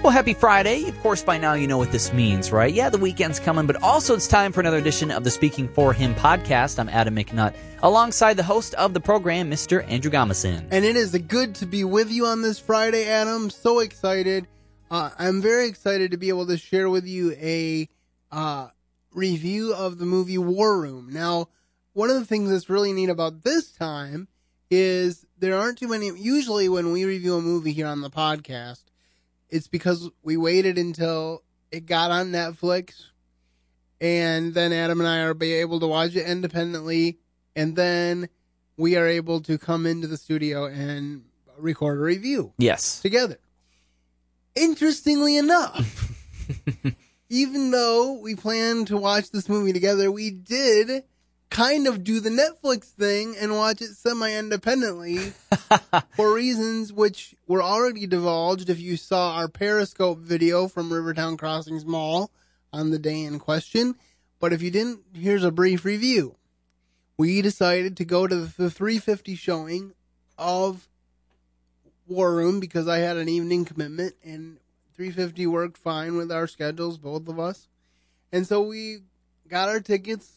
Well, happy Friday. Of course, by now you know what this means, right? Yeah, the weekend's coming, but also it's time for another edition of the Speaking for Him podcast. I'm Adam McNutt, alongside the host of the program, Mr. Andrew Gomison. And it is good to be with you on this Friday, Adam. So excited. Uh, I'm very excited to be able to share with you a uh, review of the movie War Room. Now, one of the things that's really neat about this time is there aren't too many. Usually, when we review a movie here on the podcast, it's because we waited until it got on Netflix, and then Adam and I are be able to watch it independently, and then we are able to come into the studio and record a review Yes. together. Interestingly enough, even though we planned to watch this movie together, we did kind of do the Netflix thing and watch it semi independently for reasons which were already divulged if you saw our Periscope video from Rivertown Crossings Mall on the day in question. But if you didn't, here's a brief review. We decided to go to the 350 showing of War Room because I had an evening commitment and 350 worked fine with our schedules, both of us. And so we got our tickets,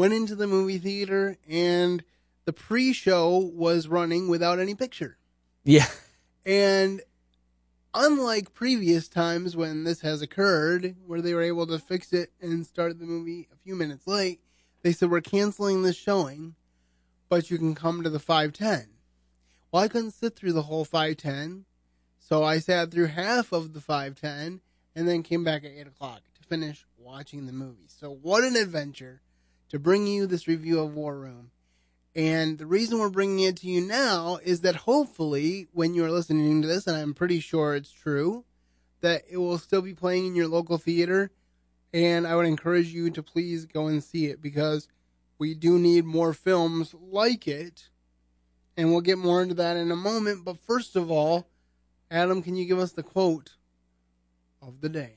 went into the movie theater, and the pre show was running without any picture. Yeah. And unlike previous times when this has occurred, where they were able to fix it and start the movie a few minutes late, they said, We're canceling this showing, but you can come to the 510. Well, I couldn't sit through the whole 510, so I sat through half of the 510 and then came back at 8 o'clock to finish watching the movie. So, what an adventure to bring you this review of War Room. And the reason we're bringing it to you now is that hopefully, when you're listening to this, and I'm pretty sure it's true, that it will still be playing in your local theater. And I would encourage you to please go and see it because we do need more films like it. And we'll get more into that in a moment. But first of all, Adam, can you give us the quote of the day?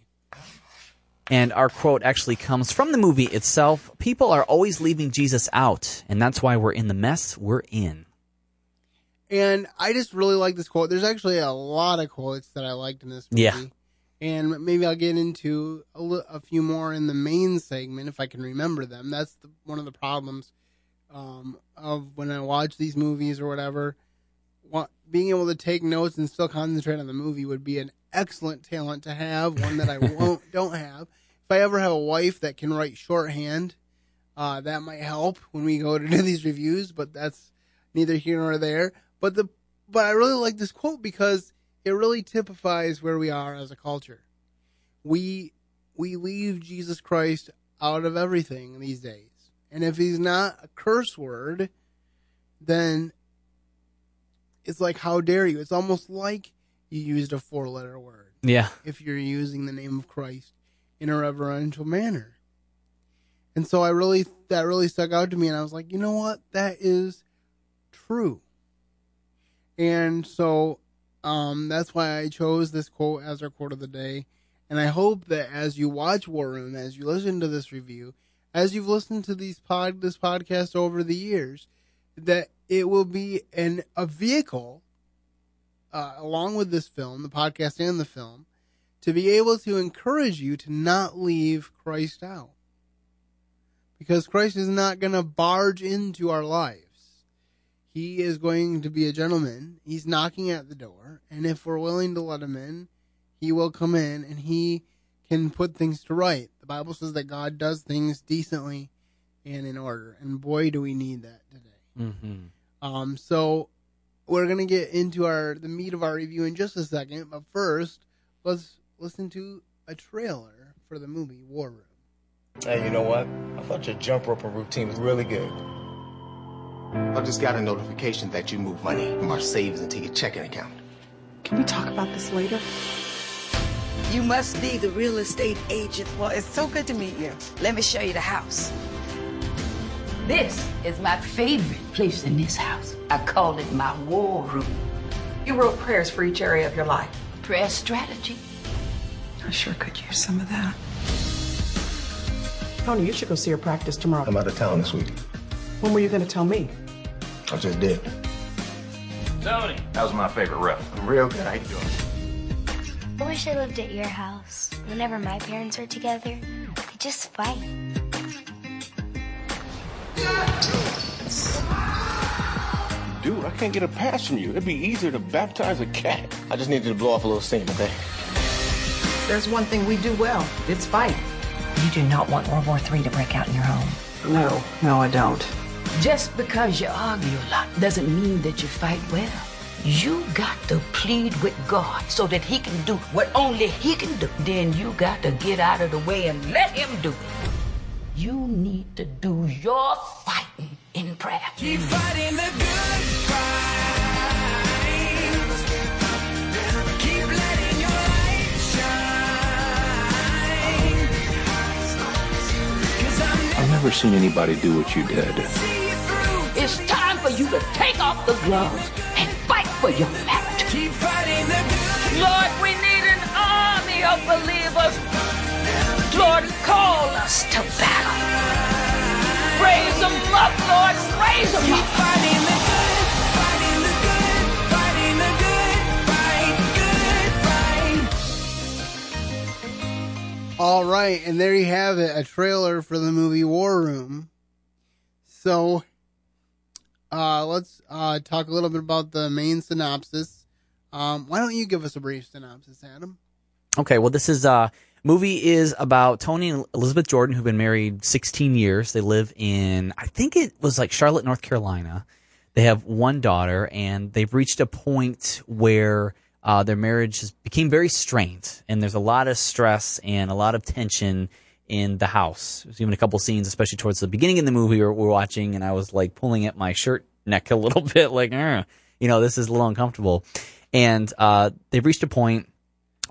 And our quote actually comes from the movie itself. People are always leaving Jesus out, and that's why we're in the mess we're in. And I just really like this quote. There's actually a lot of quotes that I liked in this movie. Yeah. And maybe I'll get into a, few more in the main segment if I can remember them. That's the, one of the problems um, of when I watch these movies or whatever. Wa- being able to take notes and still concentrate on the movie would be an excellent talent to have. One that I won't don't have. If I ever have a wife that can write shorthand, uh, that might help when we go to do these reviews. But that's neither here nor there. But the but I really like this quote because it really typifies where we are as a culture. We we leave Jesus Christ out of everything these days. And if he's not a curse word, then it's like how dare you? It's almost like you used a four letter word Yeah. if you're using the name of Christ in a reverential manner. And so I really that really stuck out to me and I was like, you know what? That is true. And so um that's why I chose this quote as our quote of the day. And I hope that as you watch War Room, as you listen to this review, as you've listened to these pod this podcast over the years, that it will be an a vehicle uh, along with this film, the podcast and the film, to be able to encourage you to not leave Christ out. Because Christ is not going to barge into our lives. He is going to be a gentleman. He's knocking at the door. And if we're willing to let him in, he will come in and he can put things to right. The Bible says that God does things decently and in order. And boy, do we need that today. Mm-hmm. Um, so we're gonna get into our the meat of our review in just a second, but first, let's listen to a trailer for the movie War Room. Hey, you know what? I thought your jump rope routine was really good. I just got a notification that you moved money from our savings into your checking account. Can we talk about this later? You must be the real estate agent. Well, it's so good to meet you. Let me show you the house. This is my favorite place in this house. I call it my war room. You wrote prayers for each area of your life. Prayer strategy. I sure could use some of that. Tony, you should go see her practice tomorrow. I'm out of town this week. When were you going to tell me? I just did. Tony, that was my favorite rep. I'm real good. How you doing? I wish I lived at your house. Whenever my parents are together, they just fight. Dude, I can't get a pass from you. It'd be easier to baptize a cat. I just needed to blow off a little steam, okay? There's one thing we do well. It's fight. You do not want World War III to break out in your home. No, no, I don't. Just because you argue a lot doesn't mean that you fight well. You got to plead with God so that He can do what only He can do. Then you got to get out of the way and let Him do it. You need to do your fighting in prayer. Keep fighting the good fight. Keep letting your light shine. I'm I've never seen anybody do what you did. It's time for you to take off the gloves and fight for your merit. Keep fighting the good Lord, we need an army of believers. Lord, call us to battle. Raise them up, Lord, raise them up. fighting the good, fighting the good, fighting the good fight, good fight. All right, and there you have it, a trailer for the movie War Room. So, uh, let's uh, talk a little bit about the main synopsis. Um, why don't you give us a brief synopsis, Adam? Okay, well, this is uh movie is about Tony and Elizabeth Jordan who've been married 16 years. They live in I think it was like Charlotte, North Carolina. They have one daughter, and they've reached a point where uh, their marriage has became very strained, and there's a lot of stress and a lot of tension in the house. There's even a couple scenes, especially towards the beginning of the movie, we're, we're watching, and I was like pulling at my shirt neck a little bit, like, you know, this is a little uncomfortable. And uh, they've reached a point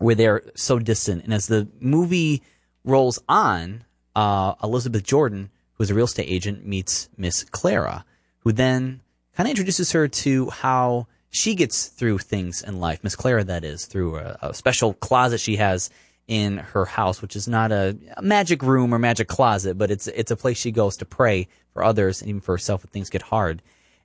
where they're so distant. And as the movie rolls on, uh, Elizabeth Jordan, who is a real estate agent, meets Miss Clara, who then kind of introduces her to how she gets through things in life. Miss Clara, that is, through a, a special closet she has in her house, which is not a, a magic room or magic closet, but it's it's a place she goes to pray for others and even for herself when things get hard.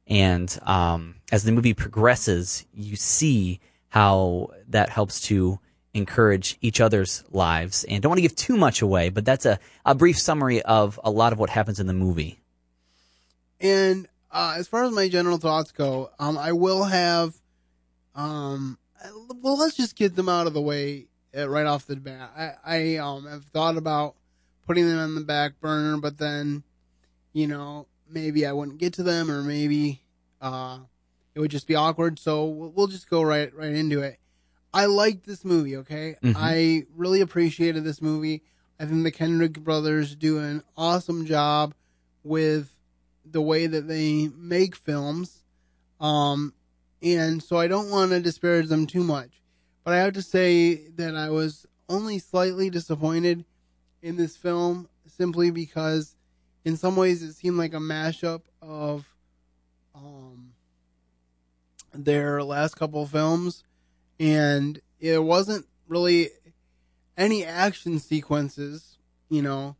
And um, as the movie progresses, you see how that helps to encourage each other's lives. And don't want to give too much away, but that's a, a brief summary of a lot of what happens in the movie. And uh, as far as my general thoughts go, um, I will have, um, well, let's just get them out of the way uh, right off the bat. I, I um, have thought about putting them on the back burner, but then, you know, maybe I wouldn't get to them, or maybe uh, it would just be awkward. So we'll we'll just go right right into it. I liked this movie. Okay, Mhm. I really appreciated this movie. I think the Kendrick brothers do an awesome job with the way that they make films. Um, and so I don't want to disparage them too much, but I have to say that I was only slightly disappointed in this film simply because in some ways it seemed like a mashup of um their last couple films and it wasn't really any action sequences, you know,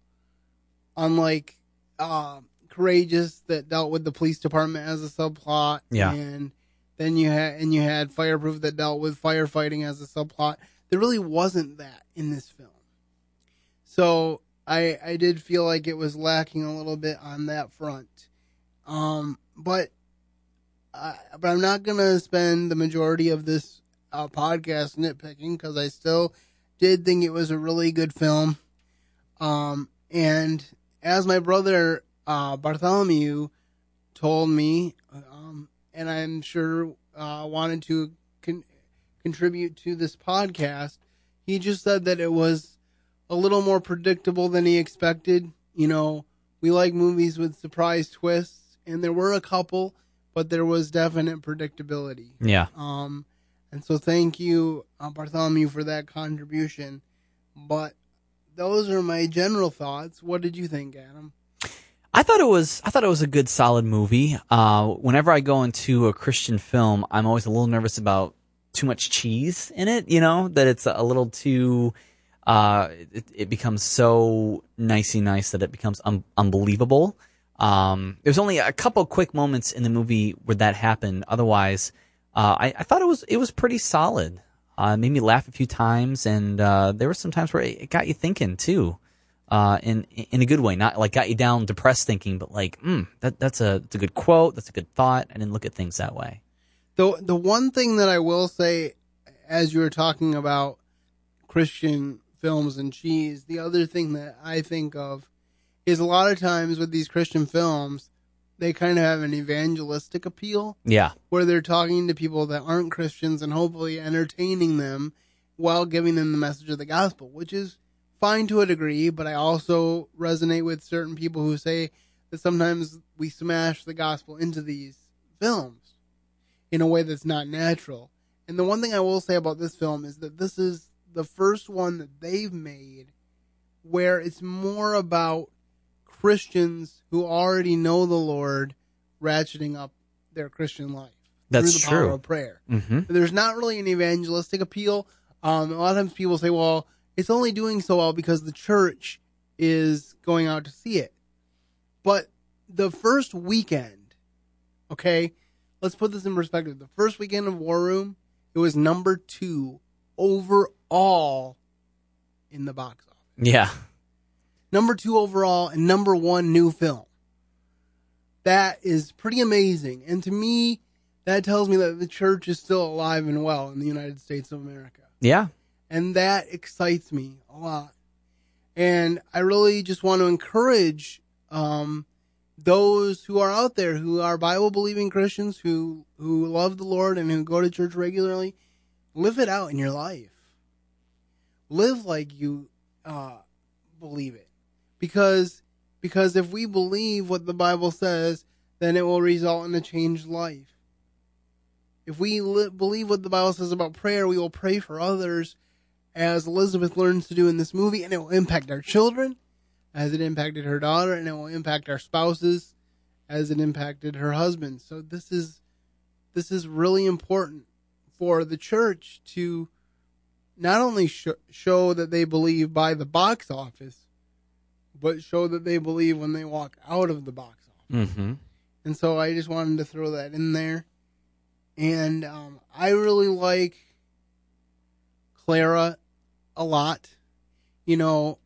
unlike uh, Courageous that dealt with the police department as a subplot. Yeah. And then you had and you had Fireproof that dealt with firefighting as a subplot. There really wasn't that in this film. So I I did feel like it was lacking a little bit on that front. Um but uh, but I'm not gonna spend the majority of this uh, podcast nitpicking because I still did think it was a really good film. Um, and as my brother uh, Bartholomew told me, um, and I'm sure uh, wanted to con- contribute to this podcast, he just said that it was a little more predictable than he expected. You know, we like movies with surprise twists, and there were a couple, but there was definite predictability. Yeah. Um, and so thank you, uh, Bartholomew, for that contribution. But those are my general thoughts. What did you think, Adam? I thought it was I thought it was a good solid movie. Uh, whenever I go into a Christian film, I'm always a little nervous about too much cheese in it. You know that it's a little too. Uh, it, it becomes so nicey nice that it becomes un- unbelievable. Um, there's only a couple quick moments in the movie where that happened. Otherwise, uh, I, I thought it was it was pretty solid. Uh, made me laugh a few times, and uh, there were some times where it, got you thinking too, uh, in in a good way. Not like got you down depressed thinking, but like, mm, that that's a that's a good quote. That's a good thought. I didn't look at things that way. The the one thing that I will say, as you were talking about Christian films and cheese, the other thing that I think of is a lot of times with these Christian films, they kind of have an evangelistic appeal Yeah. where they're talking to people that aren't Christians and hopefully entertaining them while giving them the message of the gospel, which is fine to a degree, but I also resonate with certain people who say that sometimes we smash the gospel into these films in a way that's not natural. And the one thing I will say about this film is that this is the first one that they've made where it's more about Christians who already know the Lord ratcheting up their Christian life That's through the power of prayer. Mhm. There's not really an evangelistic appeal. Um, a lot of times people say, well, it's only doing so well because the church is going out to see it. But the first weekend, okay, let's put this in perspective. The first weekend of War Room, it was number two overall in the box office. Yeah. Number two overall and number one new film. That is pretty amazing. And to me, that tells me that the church is still alive and well in the United States of America. Yeah. And that excites me a lot. And I really just want to encourage um, those who are out there who are Bible believing Christians who who love the Lord and who go to church regularly, live it out in your life. Live like you uh, believe it, because because if we believe what the Bible says, then it will result in a changed life. If we li- believe what the Bible says about prayer, we will pray for others, as Elizabeth learns to do in this movie, and it will impact our children, as it impacted her daughter, and it will impact our spouses, as it impacted her husband. So this is this is really important for the church to not only sh- show that they believe by the box office, but show that they believe when they walk out of the box office. Mm-hmm. And so I just wanted to throw that in there. And um, I really like Clara a lot. You know,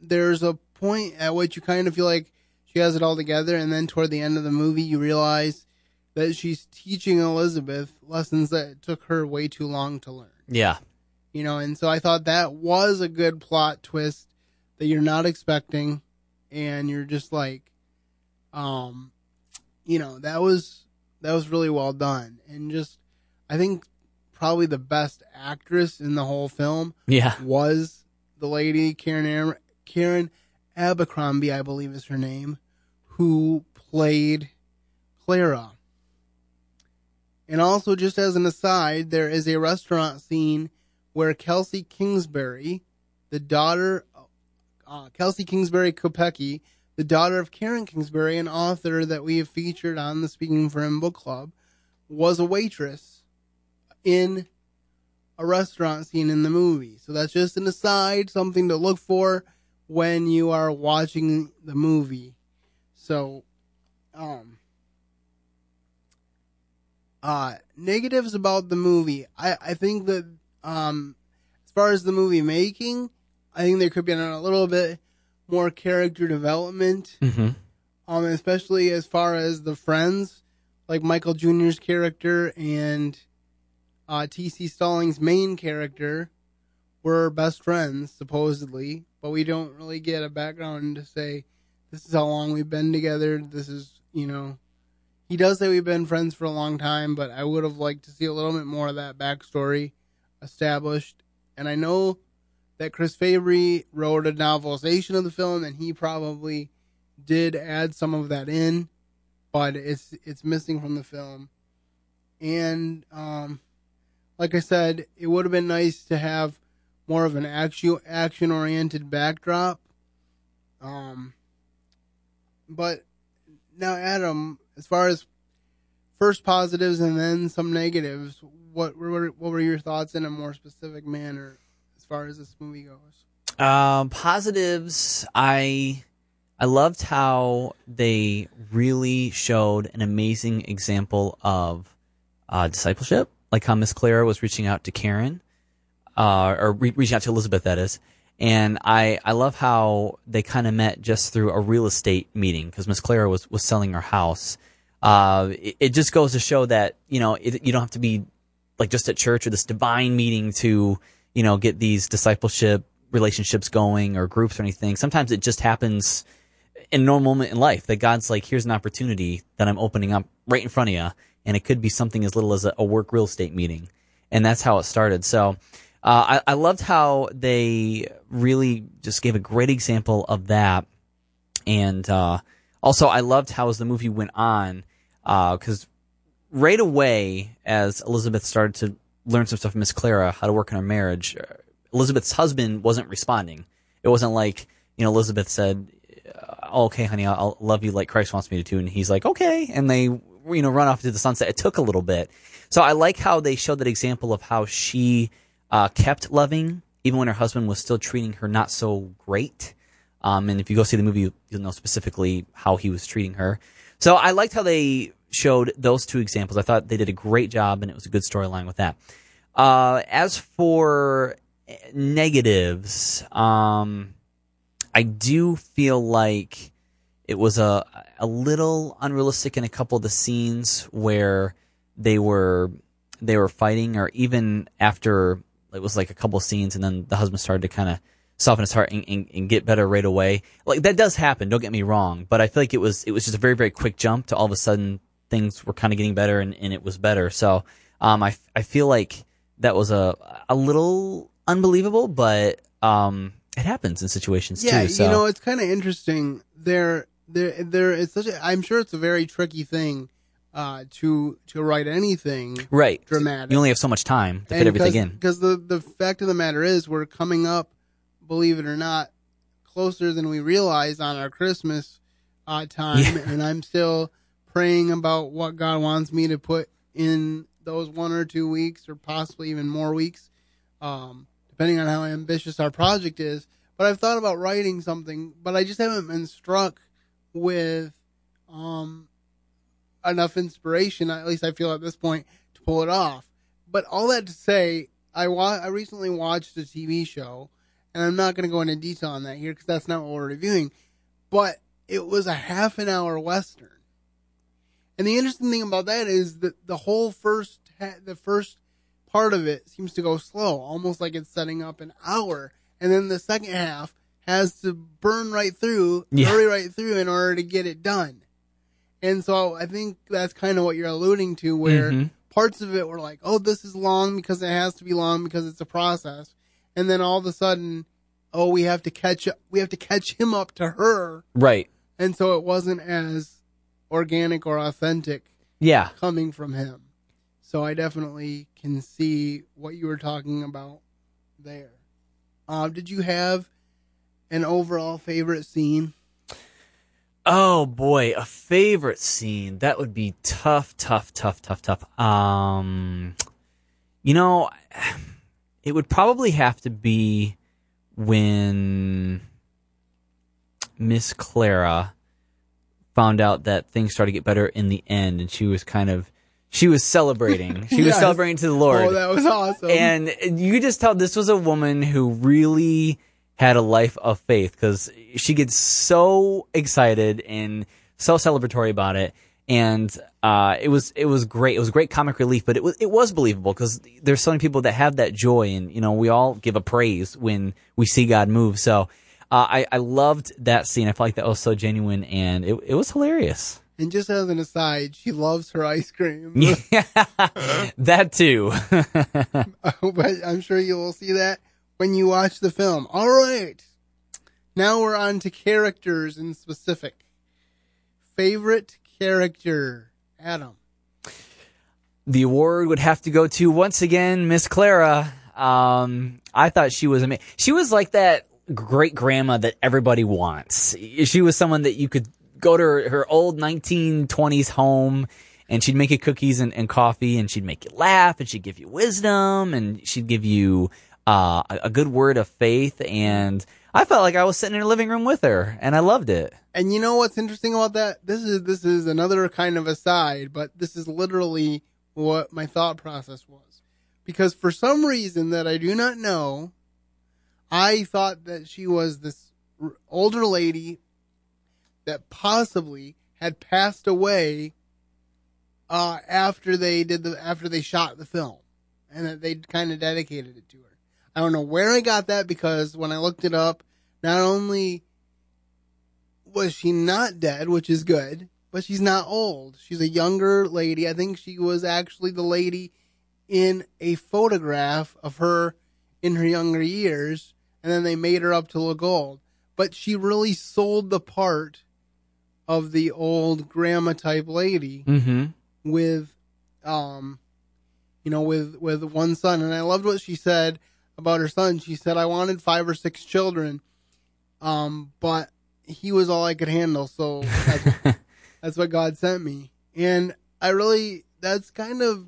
there's a point at which you kind of feel like she has it all together, and then toward the end of the movie, you realize that she's teaching Elizabeth lessons that took her way too long to learn. Yeah. You know, and so I thought that was a good plot twist that you're not expecting, and you're just like, um, you know, that was that was really well done, and just I think probably the best actress in the whole film, Yeah. was the lady Karen Am- Karen Abercrombie, I believe is her name, who played Clara. And also, just as an aside, there is a restaurant scene where Kelsey Kingsbury, the daughter, uh, Kelsey Kingsbury Kupecky, the daughter of Karen Kingsbury, an author that we have featured on the Speaking for Him book club, was a waitress in a restaurant scene in the movie. So that's just an aside, something to look for when you are watching the movie. So, um, uh, negatives about the movie. I, I think that, um, as far as the movie making, I think there could be a little bit more character development. Mm-hmm. Um, especially as far as the friends, like Michael Jr.'s character and uh, T.C. Stallings' main character were best friends, supposedly, but we don't really get a background to say this is how long we've been together. This is, you know, he does say we've been friends for a long time, but I would have liked to see a little bit more of that backstory established. And I know that Chris Fabry wrote a novelization of the film, and he probably did add some of that in, but it's it's missing from the film. And um, like I said, it would have been nice to have more of an action action oriented backdrop. Um, but now, Adam, as far as first positives and then some negatives, what were what were your thoughts in a more specific manner far as this movie goes? Um, positives. I I loved how they really showed an amazing example of uh, discipleship like how Miss Clara was reaching out to Karen, uh, or re- reaching out to Elizabeth, that is. And I, I love how they kind of met just through a real estate meeting because Miss Clara was, was selling her house. Uh, it, it just goes to show that, you know, it, you don't have to be like just at church or this divine meeting to, you know, get these discipleship relationships going or groups or anything. Sometimes it just happens in a normal moment in life that God's like, here's an opportunity that I'm opening up right in front of you. And it could be something as little as a, a work real estate meeting. And that's how it started. So, uh, I, I loved how they really just gave a great example of that. And, uh, also I loved how as the movie went on, uh, cause right away as Elizabeth started to learn some stuff from Miss Clara, how to work in her marriage, Elizabeth's husband wasn't responding. It wasn't like, you know, Elizabeth said, uh, okay, honey, I'll, I'll love you like Christ wants me to. And he's like, okay. And they, you know, run off to the sunset. It took a little bit. So I like how they showed that example of how she, uh, kept loving even when her husband was still treating her not so great. Um, and if you go see the movie, you'll know specifically how he was treating her. So I liked how they showed those two examples. I thought they did a great job and it was a good storyline with that. Uh, as for negatives, um, I do feel like it was a a little unrealistic in a couple of the scenes where they were they were fighting, or even after it was like a couple of scenes, and then the husband started to kind of soften his heart and, and, and, get better right away. Like that does happen. Don't get me wrong, but I feel like it was it was just a very very quick jump to all of a sudden things were kind of getting better and, and it was better. So um, I I feel like that was a a little unbelievable, but um, it happens in situations yeah, too. So. you know, it's kind of interesting. There, there, there. It's such. A, I'm sure it's a very tricky thing uh, to to write anything right dramatic. You only have so much time to fit everything in. Because the the fact of the matter is, we're coming up, believe it or not, closer than we realize on our Christmas uh, time, Yeah. and I'm still praying about what God wants me to put in those one or two weeks, or possibly even more weeks, um, depending on how ambitious our project is. But I've thought about writing something, but I just haven't been struck with um, enough inspiration, at least I feel at this point, to pull it off. But all that to say, I wa- I recently watched a TV show, and I'm not going to go into detail on that here because that's not what we're reviewing. But it was a half an hour western, and the interesting thing about that is that the whole first ha- the first part of it seems to go slow, almost like it's setting up an hour, and then the second half has to burn right through, Yeah. hurry right through in order to get it done. And so I think that's kind of what you're alluding to, where Mhm. parts of it were like, oh, this is long because it has to be long because it's a process. And then all of a sudden, oh, we have to catch up, we have to catch him up to her. Right. And so it wasn't as organic or authentic Yeah. coming from him. So I definitely can see what you were talking about there. Uh, did you have an overall favorite scene? Oh boy, a favorite scene. That would be tough, tough, tough, tough, tough. Um, you know, it would probably have to be when Miss Clara found out that things started to get better in the end, and she was kind of she was celebrating. She was celebrating to the Lord. Oh, that was awesome. And you could just tell this was a woman who really had a life of faith because she gets so excited and so celebratory about it. And uh, it was it was great. It was great comic relief, but it was it was believable because there's so many people that have that joy, and you know we all give a praise when we see God move. So uh, I I loved that scene. I felt like that was so genuine, and it it was hilarious. And just as an aside, she loves her ice cream. Yeah, that too. but I'm sure you will see that when you watch the film. All right. Now we're on to characters in specific. Favorite character, Adam. the award would have to go to once again Miss Clara. Um, I thought she was amazing. She was like that great grandma that everybody wants. She was someone that you could go to her, her old 1920s home and she'd make you cookies and, and coffee and she'd make you laugh and she'd give you wisdom and she'd give you uh, a, a good word of faith. And I felt like I was sitting in her living room with her and I loved it. And you know what's interesting about that? This is this is another kind of aside, but this is literally what my thought process was. Because for some reason that I do not know, I thought that she was this older lady that possibly had passed away uh, after they did the after they shot the film, and that they kind of dedicated it to her. I don't know where I got that because when I looked it up, not only was she not dead, which is good, but she's not old. She's a younger lady. I think she was actually the lady in a photograph of her in her younger years, and then they made her up to look old. But she really sold the part of the old grandma type lady Mm-hmm. with um you know with with one son and i loved what she said about her son she said i wanted five or six children um but he was all i could handle so that's, that's what god sent me and i really that's kind of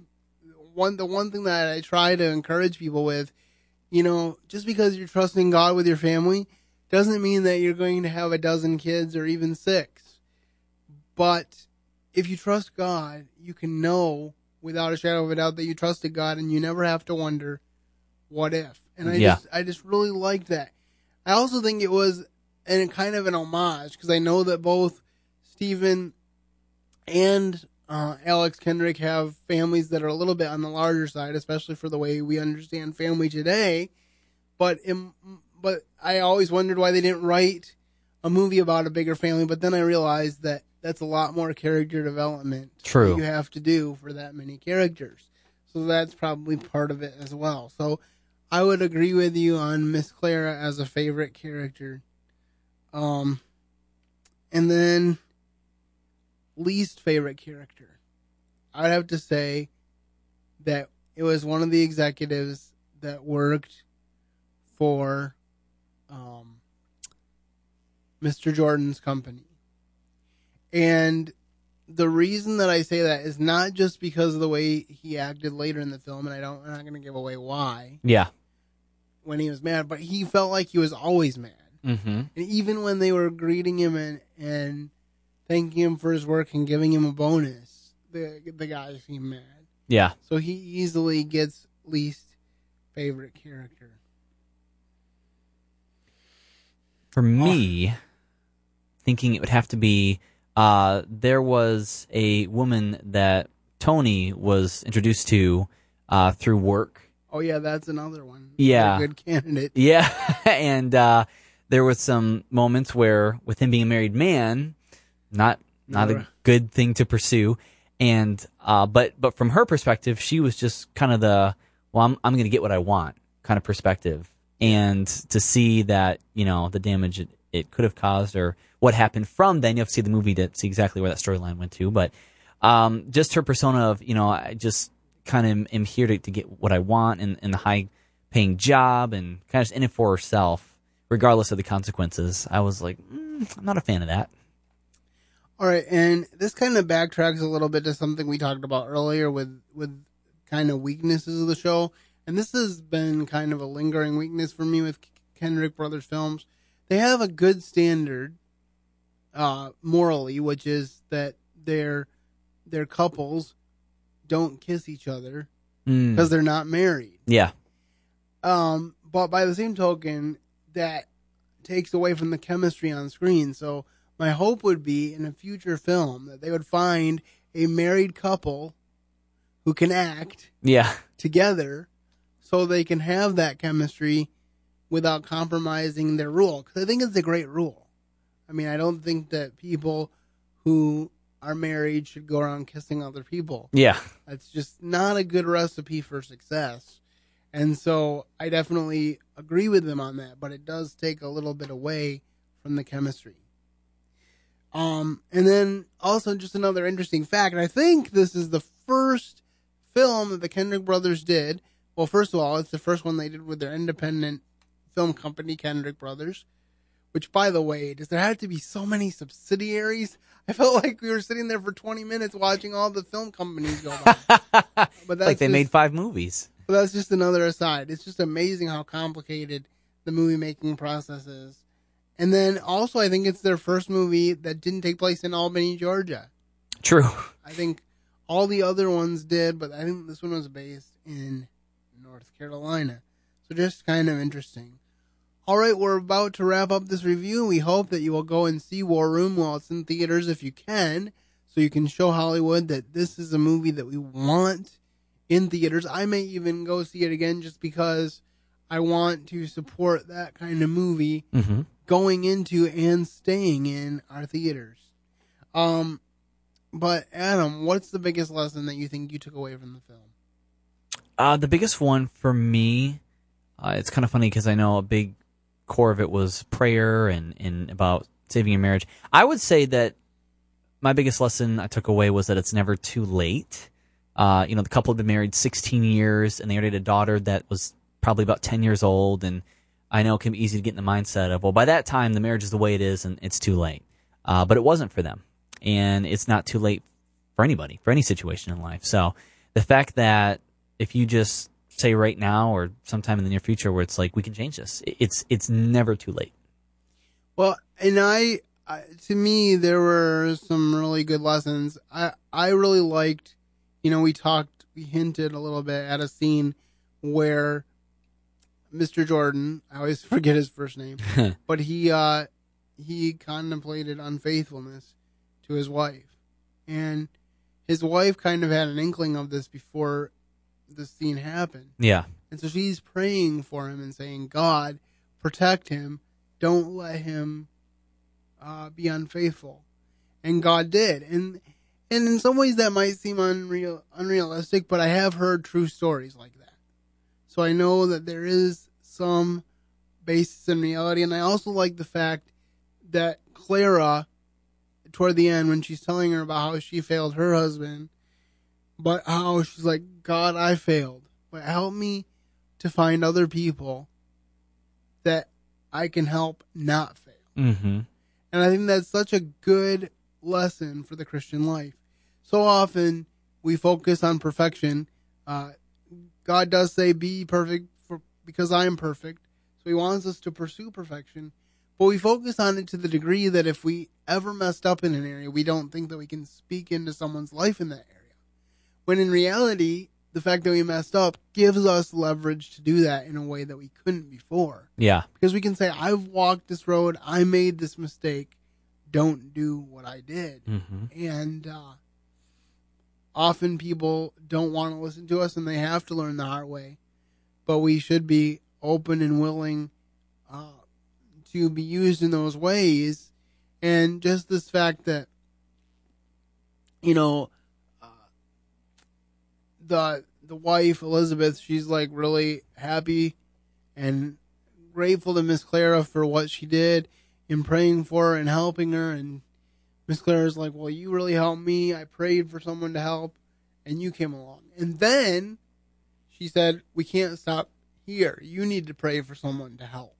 one the one thing that i try to encourage people with you know just because you're trusting god with your family doesn't mean that you're going to have a dozen kids or even six but if you trust God, you can know without a shadow of a doubt that you trusted God and you never have to wonder what if. And I Yeah. just I just really liked that. I also think it was and kind of an homage because I know that both Stephen and uh, Alex Kendrick have families that are a little bit on the larger side, especially for the way we understand family today. But in, but I always wondered why they didn't write a movie about a bigger family. But then I realized that that's a lot more character development True. that you have to do for that many characters. So that's probably part of it as well. So I would agree with you on Miss Clara as a favorite character. Um, and then least favorite character. I'd have to say that it was one of the executives that worked for um, Mr. Jordan's company. And the reason that I say that is not just because of the way he acted later in the film, and I don't, I'm not going to give away why Yeah. when he was mad, but he felt like he was always mad. Mm-hmm. And even when they were greeting him and, and thanking him for his work and giving him a bonus, the the guy seemed mad. Yeah. So he easily gets least favorite character. For me, thinking it would have to be, uh, there was a woman that Tony was introduced to uh, through work. Oh yeah, that's another one. Yeah. Good candidate. Yeah, and uh, there was some moments where, with him being a married man, not not a good thing to pursue. And uh, but but from her perspective, she was just kind of the well, I'm I'm going to get what I want kind of perspective, and to see that you know the damage it, it could have caused or what happened from then you have to see the movie to see exactly where that storyline went to. But um, just her persona of you know I just kind of am, am here to, to get what I want and, in the high paying job and kind of just in it for herself, regardless of the consequences. I was like, mm, I'm not a fan of that. All right, and this kind of backtracks a little bit to something we talked about earlier with with kind of weaknesses of the show, and this has been kind of a lingering weakness for me with Kendrick Brothers films. They have a good standard, uh, morally, which is that their their couples don't kiss each other Mm. because they're not married. Yeah. Um, but by the same token, that takes away from the chemistry on screen. So my hope would be in a future film that they would find a married couple who can act Yeah. together so they can have that chemistry without compromising their rule. Because I think it's a great rule. I mean, I don't think that people who are married should go around kissing other people. Yeah. That's just not a good recipe for success. And so I definitely agree with them on that, but it does take a little bit away from the chemistry. Um, and then also just another interesting fact. and I think this is the first film that the Kendrick brothers did. Well, first of all, it's the first one they did with their independent film company, Kendrick Brothers. Which, by the way, does there have to be so many subsidiaries? I felt like we were sitting there for 20 minutes watching all the film companies go by. but It's like they just- made five movies. but that's just another aside. It's just amazing how complicated the movie making process is. And then also, I think it's their first movie that didn't take place in Albany, Georgia. True. I think All the other ones did, but I think this one was based in North Carolina. So just kind of interesting. All right, we're about to wrap up this review. We hope that you will go and see War Room while it's in theaters if you can, so you can show Hollywood that this is a movie that we want in theaters. I may even go see it again just because I want to support that kind of movie Mhm. Going into and staying in our theaters. Um, but Adam, what's the biggest lesson that you think you took away from the film? Uh, the biggest one for me, uh, it's kind of funny because I know a big core of it was prayer and, and about saving your marriage. I would say that my biggest lesson I took away was that it's never too late. Uh, you know, the couple had been married 16 years and they already had a daughter that was probably about 10 years old. And I know it can be easy to get in the mindset of, well, by that time, the marriage is the way it is and it's too late. Uh, but it wasn't for them. And it's not too late for anybody, for any situation in life. So the fact that if you just say right now or sometime in the near future where it's like, we can change this, it's, it's never too late. Well, and I, I to me there were some really good lessons. I I really liked, you know, we talked, we hinted a little bit at a scene where Mr. Jordan, I always forget his first name, but he uh he contemplated unfaithfulness to his wife. And his wife kind of had an inkling of this before the scene happened. Yeah. And so she's praying for him and saying, God, protect him. Don't let him uh, be unfaithful. And God did. And and in some ways that might seem unreal unrealistic, but I have heard true stories like that. So I know that there is some basis in reality. And I also like the fact that Clara, toward the end, when she's telling her about how she failed her husband, but how she's like, God, I failed. But help me to find other people that I can help not fail. Mm-hmm. And I think that's such a good lesson for the Christian life. So often we focus on perfection. Uh, God does say, "Be perfect, for because I am perfect." So He wants us to pursue perfection, but we focus on it to the degree that if we ever messed up in an area, we don't think that we can speak into someone's life in that area. When in reality, the fact that we messed up gives us leverage to do that in a way that we couldn't before Yeah. because we can say i've walked this road i made this mistake don't do what i did Mm-hmm. and uh, often people don't want to listen to us and they have to learn the hard way but we should be open and willing uh, to be used in those ways and just this fact that you know uh, the the wife elizabeth she's like really happy and grateful to Miss Clara for what she did in praying for her and helping her. And Miss Clara's like, Well, you really helped me. I prayed for someone to help, and you came along. And then she said, We can't stop here. You need to pray for someone to help.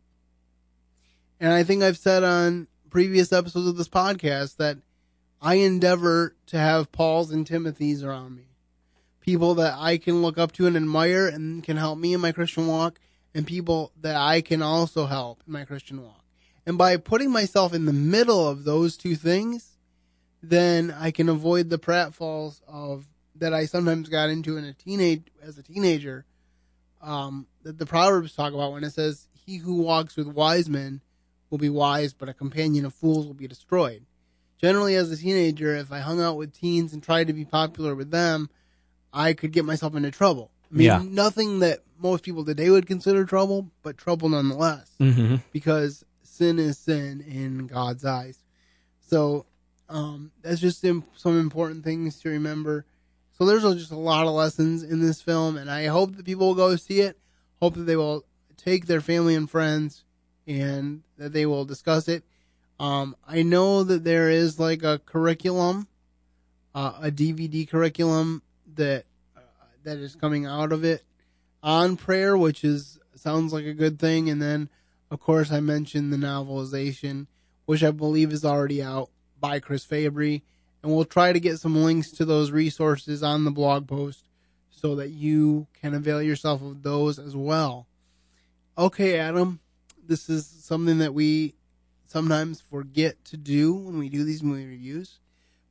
And I think I've said on previous episodes of this podcast that I endeavor to have Paul's and Timothy's around me. People that I can look up to and admire and can help me in my Christian walk, and people that I can also help in my Christian walk. And by putting myself in the middle of those two things, then I can avoid the pratfalls of that I sometimes got into in a teenage as a teenager. Um, that the proverbs talk about when it says, "He who walks with wise men will be wise, but a companion of fools will be destroyed." Generally, as a teenager, if I hung out with teens and tried to be popular with them, I could get myself into trouble. I mean, Yeah. nothing that most people today would consider trouble, but trouble nonetheless Mm-hmm. because sin is sin in God's eyes. So um, that's just im- some important things to remember. So there's just a lot of lessons in this film, and I hope that people will go see it. Hope that they will take their family and friends, and that they will discuss it. Um, I know that there is like a curriculum, uh, a DVD curriculum that uh, that is coming out of it on prayer, which is sounds like a good thing. And then, of course, I mentioned the novelization, which I believe is already out by Chris Fabry, and we'll try to get some links to those resources on the blog post so that you can avail yourself of those as well. Okay, Adam, this is something that we sometimes forget to do when we do these movie reviews,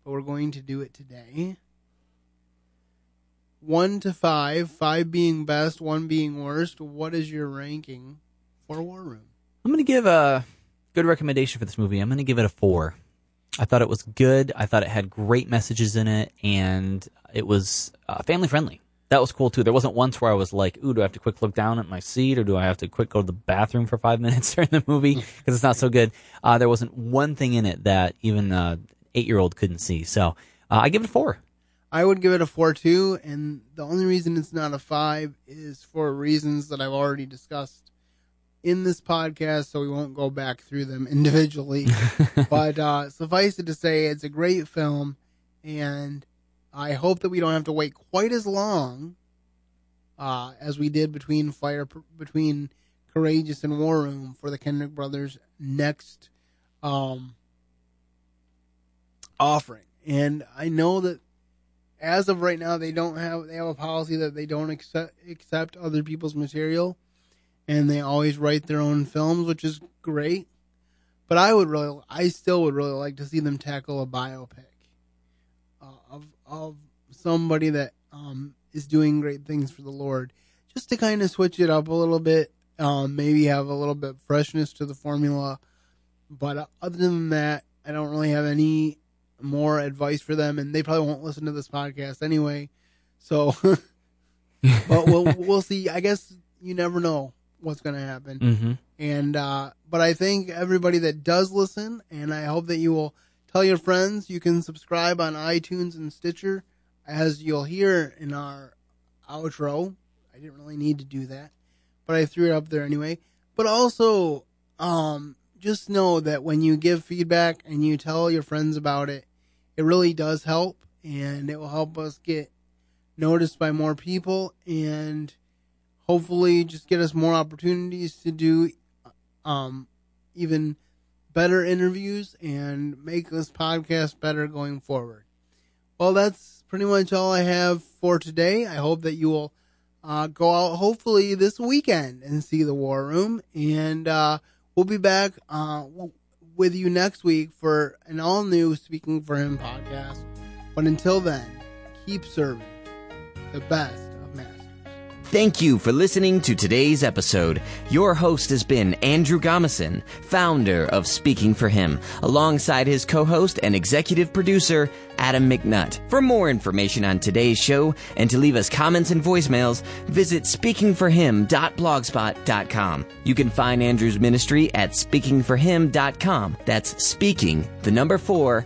but we're going to do it today. one to five, five being best, one being worst, what is your ranking for War Room? I'm going to give a good recommendation for this movie. I'm going to give it a four. I thought it was good. I thought it had great messages in it, and it was uh, family friendly. That was cool too. There wasn't once where I was like, "Ooh, do I have to quick look down at my seat, or do I have to quick go to the bathroom for five minutes during the movie because it's not so good?" Uh, there wasn't one thing in it that even an eight year old couldn't see. So uh, I give it a four. I would give it a four too, and the only reason it's not a five is for reasons that I've already discussed in this podcast, so we won't go back through them individually. but uh, suffice it to say, it's a great film, and I hope that we don't have to wait quite as long uh, as we did between Fire between Courageous and War Room for the Kendrick brothers' next um, offering. And I know that as of right now, they don't have they have a policy that they don't accept accept other people's material, and they always write their own films, which is great. But I would really, I still would really like to see them tackle a biopic uh, of of somebody that um, is doing great things for the Lord, just to kind of switch it up a little bit, um, maybe have a little bit freshness to the formula. But uh, other than that, I don't really have any more advice for them, and they probably won't listen to this podcast anyway. So, but we'll we'll see. I guess you never know what's going to happen. Mm-hmm. And uh, but I think everybody that does listen, and I hope that you will tell your friends. You can subscribe on iTunes and Stitcher, as you'll hear in our outro. I didn't really need to do that, but I threw it up there anyway. But also, um, just know that when you give feedback and you tell your friends about it, it really does help and it will help us get noticed by more people and hopefully just get us more opportunities to do um, even better interviews and make this podcast better going forward. Well, that's pretty much all I have for today. I hope that you will uh, go out hopefully this weekend and see the War Room and uh, We'll be back uh, with you next week for an all new Speaking for Him podcast. But until then, keep serving the best. Thank you for listening to today's episode. Your host has been Andrew Gomison, founder of Speaking for Him, alongside his co-host and executive producer, Adam McNutt. For more information on today's show and to leave us comments and voicemails, visit speakingforhim.blogspot.com. You can find Andrew's ministry at speaking4him.com. That's speaking, the number four,